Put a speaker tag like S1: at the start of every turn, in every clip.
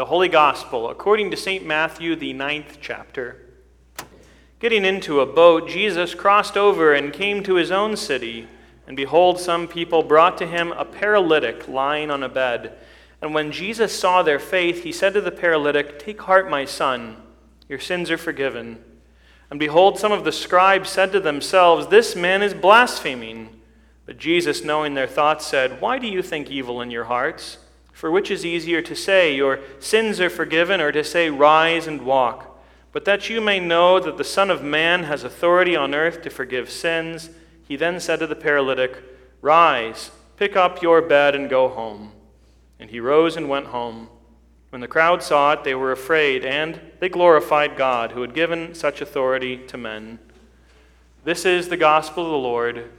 S1: the Holy Gospel according to St. Matthew, the ninth chapter. Getting into a boat, Jesus crossed over and came to his own city. And behold, some people brought to him a paralytic lying on a bed. And when Jesus saw their faith, he said to the paralytic, Take heart, my son, your sins are forgiven. And behold, some of the scribes said to themselves, This man is blaspheming. But Jesus, knowing their thoughts, said, Why do you think evil in your hearts? For which is easier to say, Your sins are forgiven, or to say, Rise and walk? But that you may know that the Son of Man has authority on earth to forgive sins, he then said to the paralytic, Rise, pick up your bed, and go home. And he rose and went home. When the crowd saw it, they were afraid, and they glorified God, who had given such authority to men. This is the gospel of the Lord.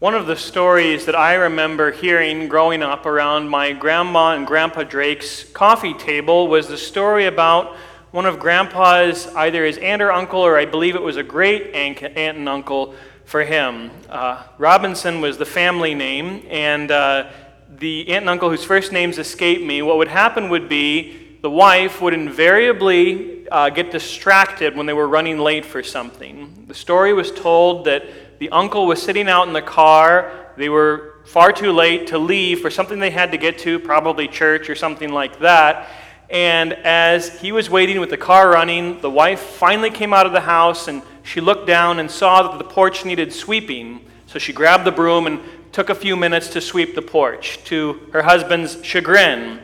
S1: One of the stories that I remember hearing growing up around my grandma and grandpa Drake's coffee table was the story about one of grandpa's, either his aunt or uncle, or I believe it was a great aunt and uncle for him. Uh, Robinson was the family name, and uh, the aunt and uncle whose first names escape me, what would happen would be the wife would invariably uh, get distracted when they were running late for something. The story was told that the uncle was sitting out in the car. They were far too late to leave for something they had to get to, probably church or something like that. And as he was waiting with the car running, the wife finally came out of the house and she looked down and saw that the porch needed sweeping. So she grabbed the broom and took a few minutes to sweep the porch, to her husband's chagrin.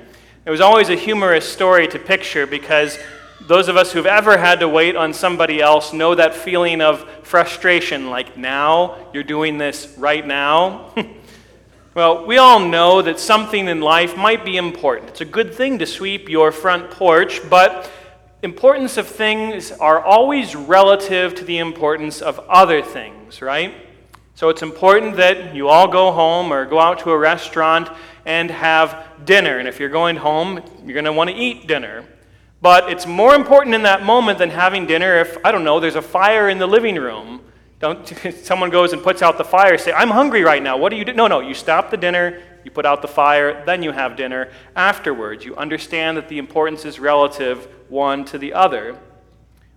S1: It was always a humorous story to picture because those of us who've ever had to wait on somebody else know that feeling of frustration like, now you're doing this right now. well, we all know that something in life might be important. It's a good thing to sweep your front porch, but importance of things are always relative to the importance of other things, right? So it's important that you all go home or go out to a restaurant and have dinner. And if you're going home, you're going to want to eat dinner. But it's more important in that moment than having dinner if, I don't know, there's a fire in the living room. Don't, someone goes and puts out the fire, say, I'm hungry right now. What do you do? No, no, you stop the dinner, you put out the fire, then you have dinner afterwards. You understand that the importance is relative one to the other.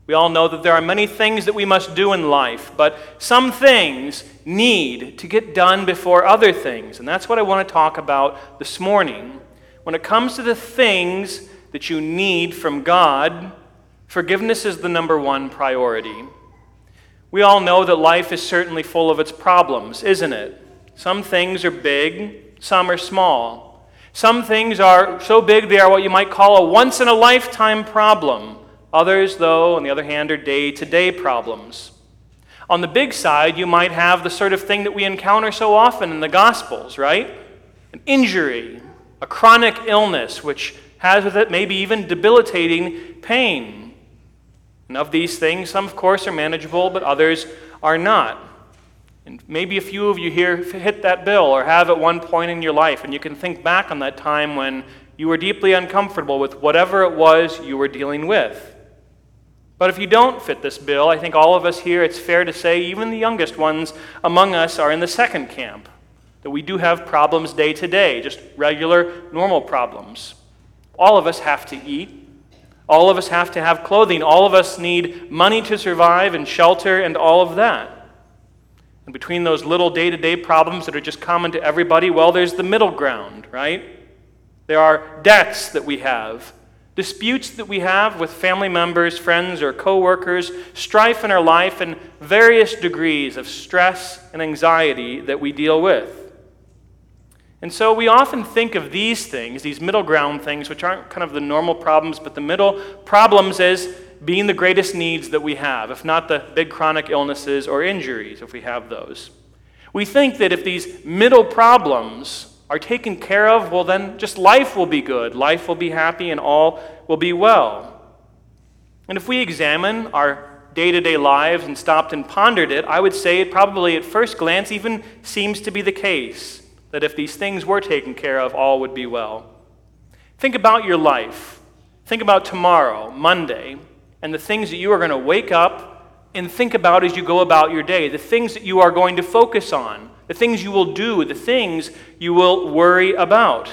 S1: We all know that there are many things that we must do in life, but some things need to get done before other things. And that's what I want to talk about this morning. When it comes to the things that you need from God, forgiveness is the number one priority. We all know that life is certainly full of its problems, isn't it? Some things are big, some are small. Some things are so big they are what you might call a once in a lifetime problem. Others, though, on the other hand, are day to day problems. On the big side, you might have the sort of thing that we encounter so often in the Gospels, right? An injury, a chronic illness, which has with it maybe even debilitating pain. And of these things, some, of course, are manageable, but others are not. And maybe a few of you here hit that bill or have at one point in your life, and you can think back on that time when you were deeply uncomfortable with whatever it was you were dealing with. But if you don't fit this bill, I think all of us here, it's fair to say, even the youngest ones among us, are in the second camp. That we do have problems day to day, just regular, normal problems. All of us have to eat. All of us have to have clothing. All of us need money to survive and shelter and all of that. And between those little day to day problems that are just common to everybody, well, there's the middle ground, right? There are debts that we have, disputes that we have with family members, friends, or coworkers, strife in our life, and various degrees of stress and anxiety that we deal with. And so we often think of these things, these middle ground things, which aren't kind of the normal problems, but the middle problems as being the greatest needs that we have, if not the big chronic illnesses or injuries, if we have those. We think that if these middle problems are taken care of, well, then just life will be good, life will be happy, and all will be well. And if we examine our day to day lives and stopped and pondered it, I would say it probably at first glance even seems to be the case that if these things were taken care of, all would be well. Think about your life. Think about tomorrow, Monday, and the things that you are going to wake up and think about as you go about your day, the things that you are going to focus on, the things you will do, the things you will worry about.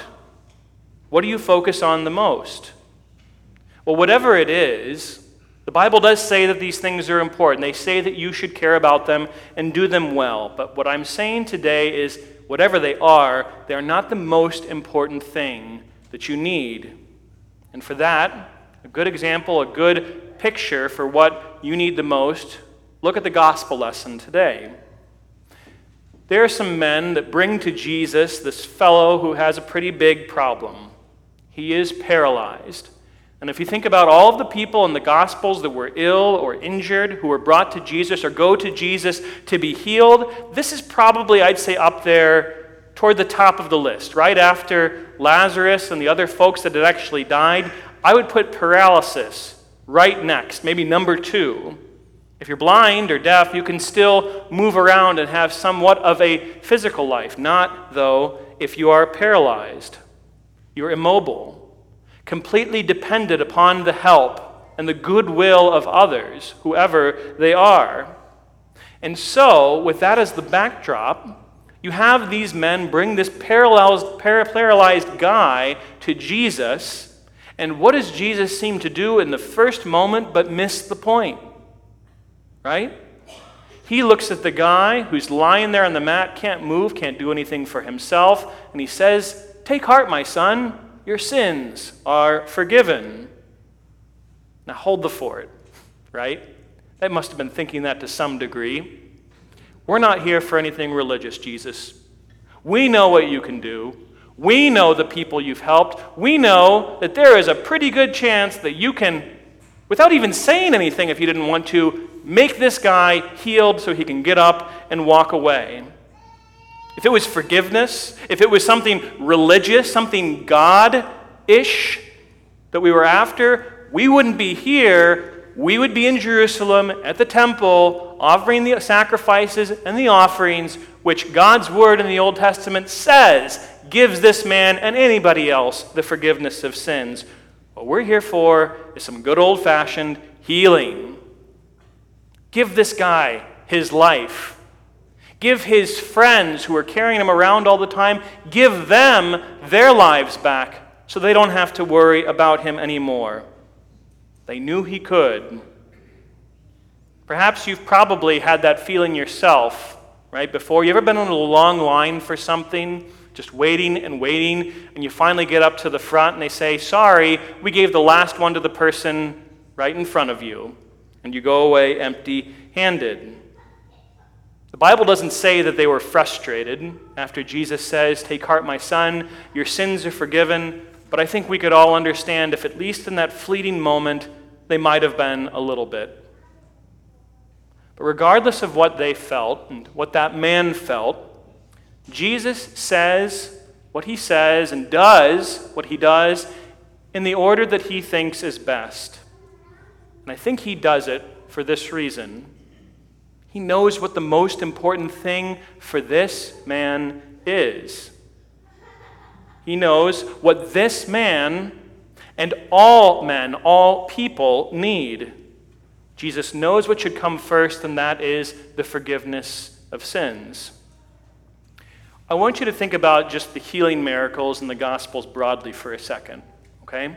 S1: What do you focus on the most? Well, whatever it is, the Bible does say that these things are important. They say that you should care about them and do them well. But what I'm saying today is whatever they are, they are not the most important thing that you need. And for that, a good example, a good picture for what you need the most, look at the gospel lesson today. There are some men that bring to Jesus this fellow who has a pretty big problem. He is paralyzed. And if you think about all of the people in the Gospels that were ill or injured, who were brought to Jesus or go to Jesus to be healed, this is probably, I'd say, up there toward the top of the list. Right after Lazarus and the other folks that had actually died, I would put paralysis right next, maybe number two. If you're blind or deaf, you can still move around and have somewhat of a physical life. Not, though, if you are paralyzed. You're immobile completely dependent upon the help and the goodwill of others, whoever they are. And so, with that as the backdrop, you have these men bring this paralyzed, guy to Jesus. And what does Jesus seem to do in the first moment but miss the point? Right? He looks at the guy who's lying there on the mat, can't move, can't do anything for himself, and he says, Take heart, my son your sins are forgiven. Now hold the fort, right? They must have been thinking that to some degree. We're not here for anything religious, Jesus. We know what you can do. We know the people you've helped. We know that there is a pretty good chance that you can, without even saying anything if you didn't want to, make this guy healed so he can get up and walk away. If it was forgiveness, if it was something religious, something God ish that we were after, we wouldn't be here. We would be in Jerusalem at the temple offering the sacrifices and the offerings, which God's word in the Old Testament says gives this man and anybody else the forgiveness of sins. What we're here for is some good old fashioned healing. Give this guy his life. Give his friends who are carrying him around all the time, give them their lives back so they don't have to worry about him anymore. They knew he could. Perhaps you've probably had that feeling yourself, right? Before you ever been on a long line for something, just waiting and waiting, and you finally get up to the front and they say, Sorry, we gave the last one to the person right in front of you. And you go away empty handed. The Bible doesn't say that they were frustrated after Jesus says, Take heart, my son, your sins are forgiven. But I think we could all understand if, at least in that fleeting moment, they might have been a little bit. But regardless of what they felt and what that man felt, Jesus says what he says and does what he does in the order that he thinks is best. And I think he does it for this reason he knows what the most important thing for this man is. He knows what this man and all men, all people need. Jesus knows what should come first, and that is the forgiveness of sins. I want you to think about just the healing miracles in the Gospels broadly for a second, okay?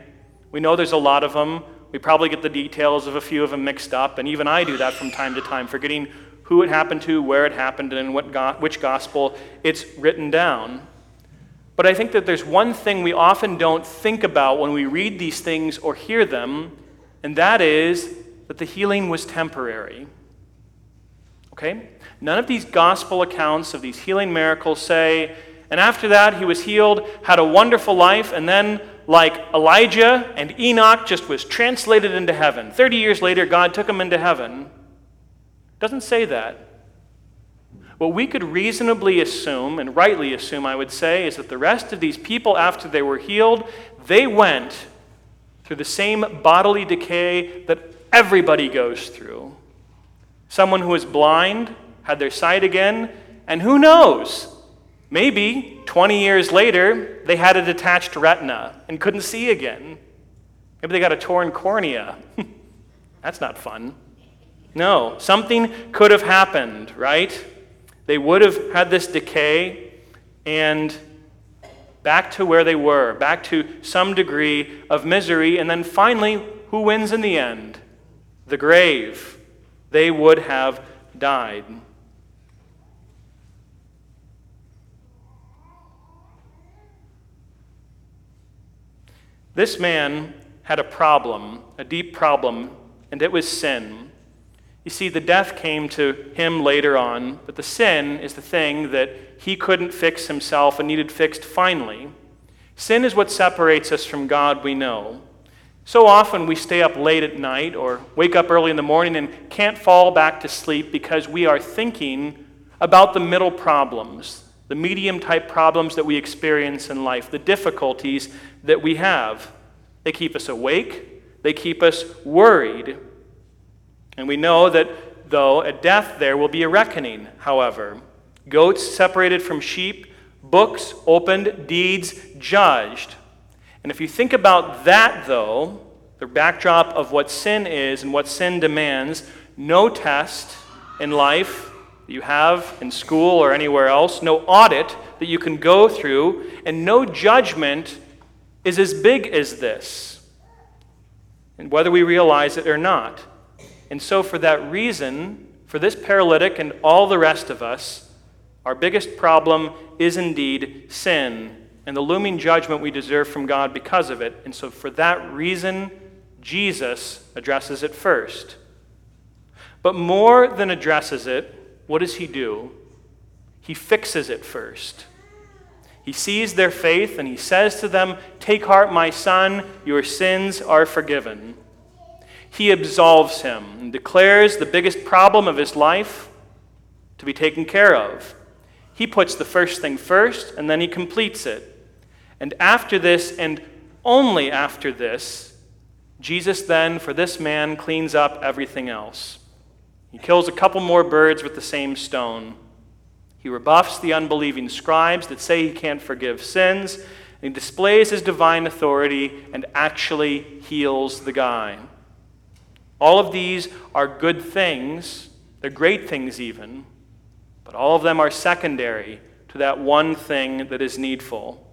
S1: We know there's a lot of them. We probably get the details of a few of them mixed up, and even I do that from time to time, forgetting who it happened to, where it happened, and in what go- which gospel it's written down. But I think that there's one thing we often don't think about when we read these things or hear them, and that is that the healing was temporary. Okay? None of these gospel accounts of these healing miracles say, and after that he was healed, had a wonderful life, and then, like Elijah and Enoch, just was translated into heaven. 30 years later, God took him into heaven doesn't say that. What we could reasonably assume, and rightly assume, I would say, is that the rest of these people, after they were healed, they went through the same bodily decay that everybody goes through. Someone who was blind had their sight again, and who knows? Maybe 20 years later, they had a detached retina and couldn't see again. Maybe they got a torn cornea. That's not fun. No, something could have happened, right? They would have had this decay and back to where they were, back to some degree of misery, and then finally, who wins in the end? The grave. They would have died. This man had a problem, a deep problem, and it was sin. You see, the death came to him later on, but the sin is the thing that he couldn't fix himself and needed fixed finally. Sin is what separates us from God, we know. So often we stay up late at night or wake up early in the morning and can't fall back to sleep because we are thinking about the middle problems, the medium type problems that we experience in life, the difficulties that we have. They keep us awake, they keep us worried. And we know that though at death there will be a reckoning, however. Goats separated from sheep, books opened, deeds judged. And if you think about that, though, the backdrop of what sin is and what sin demands, no test in life that you have in school or anywhere else, no audit that you can go through, and no judgment is as big as this, and whether we realize it or not. And so, for that reason, for this paralytic and all the rest of us, our biggest problem is indeed sin and the looming judgment we deserve from God because of it. And so, for that reason, Jesus addresses it first. But more than addresses it, what does he do? He fixes it first. He sees their faith and he says to them, Take heart, my son, your sins are forgiven. He absolves him and declares the biggest problem of his life to be taken care of. He puts the first thing first and then he completes it. And after this, and only after this, Jesus then, for this man, cleans up everything else. He kills a couple more birds with the same stone. He rebuffs the unbelieving scribes that say he can't forgive sins. And he displays his divine authority and actually heals the guy. All of these are good things, they're great things even, but all of them are secondary to that one thing that is needful.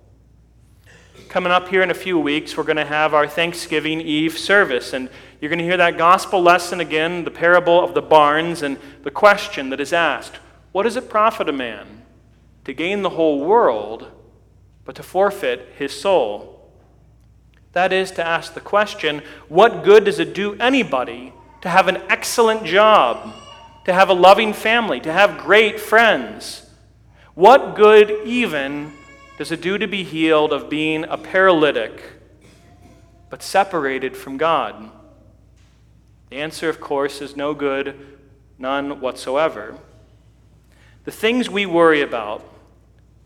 S1: Coming up here in a few weeks, we're going to have our Thanksgiving Eve service, and you're going to hear that gospel lesson again, the parable of the barns, and the question that is asked what does it profit a man to gain the whole world, but to forfeit his soul? That is to ask the question what good does it do anybody to have an excellent job, to have a loving family, to have great friends? What good, even, does it do to be healed of being a paralytic, but separated from God? The answer, of course, is no good, none whatsoever. The things we worry about,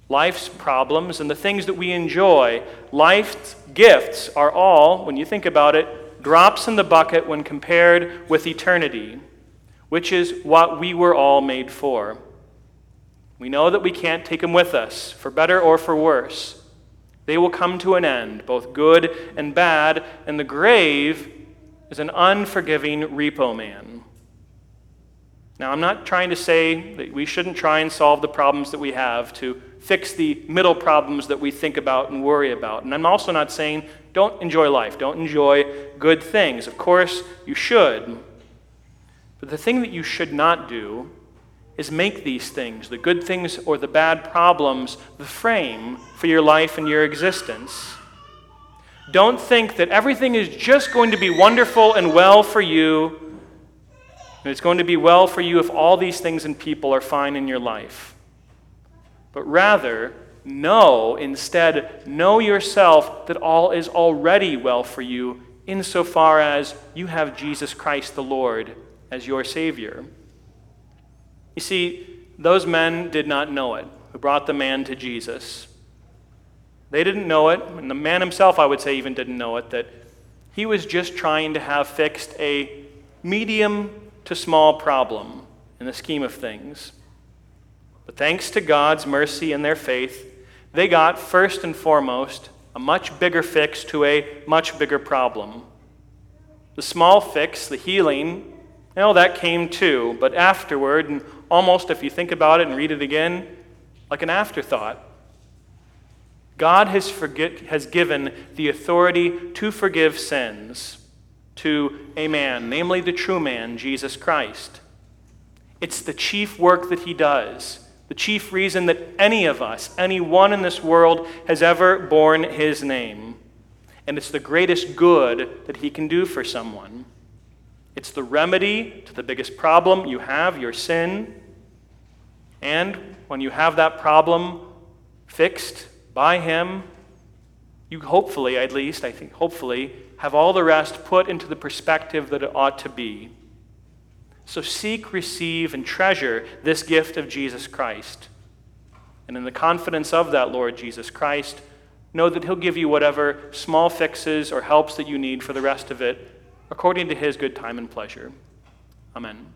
S1: life's problems, and the things that we enjoy, life's gifts are all, when you think about it, drops in the bucket when compared with eternity, which is what we were all made for. We know that we can't take them with us, for better or for worse. They will come to an end, both good and bad, and the grave is an unforgiving repo man. Now, I'm not trying to say that we shouldn't try and solve the problems that we have to fix the middle problems that we think about and worry about. And I'm also not saying don't enjoy life, don't enjoy good things. Of course, you should. But the thing that you should not do is make these things, the good things or the bad problems, the frame for your life and your existence. Don't think that everything is just going to be wonderful and well for you and it's going to be well for you if all these things and people are fine in your life. But rather, know, instead, know yourself that all is already well for you insofar as you have Jesus Christ the Lord as your Savior. You see, those men did not know it who brought the man to Jesus. They didn't know it, and the man himself, I would say, even didn't know it, that he was just trying to have fixed a medium to small problem in the scheme of things. But thanks to God's mercy and their faith, they got first and foremost a much bigger fix to a much bigger problem. The small fix, the healing, you that came too, but afterward, and almost, if you think about it and read it again, like an afterthought. God has, forget, has given the authority to forgive sins to a man, namely the true man, Jesus Christ. It's the chief work that he does, the chief reason that any of us, anyone in this world, has ever borne his name. And it's the greatest good that he can do for someone. It's the remedy to the biggest problem you have, your sin. And when you have that problem fixed by him, you hopefully, at least, I think, hopefully, have all the rest put into the perspective that it ought to be. So seek, receive, and treasure this gift of Jesus Christ. And in the confidence of that Lord Jesus Christ, know that He'll give you whatever small fixes or helps that you need for the rest of it, according to His good time and pleasure. Amen.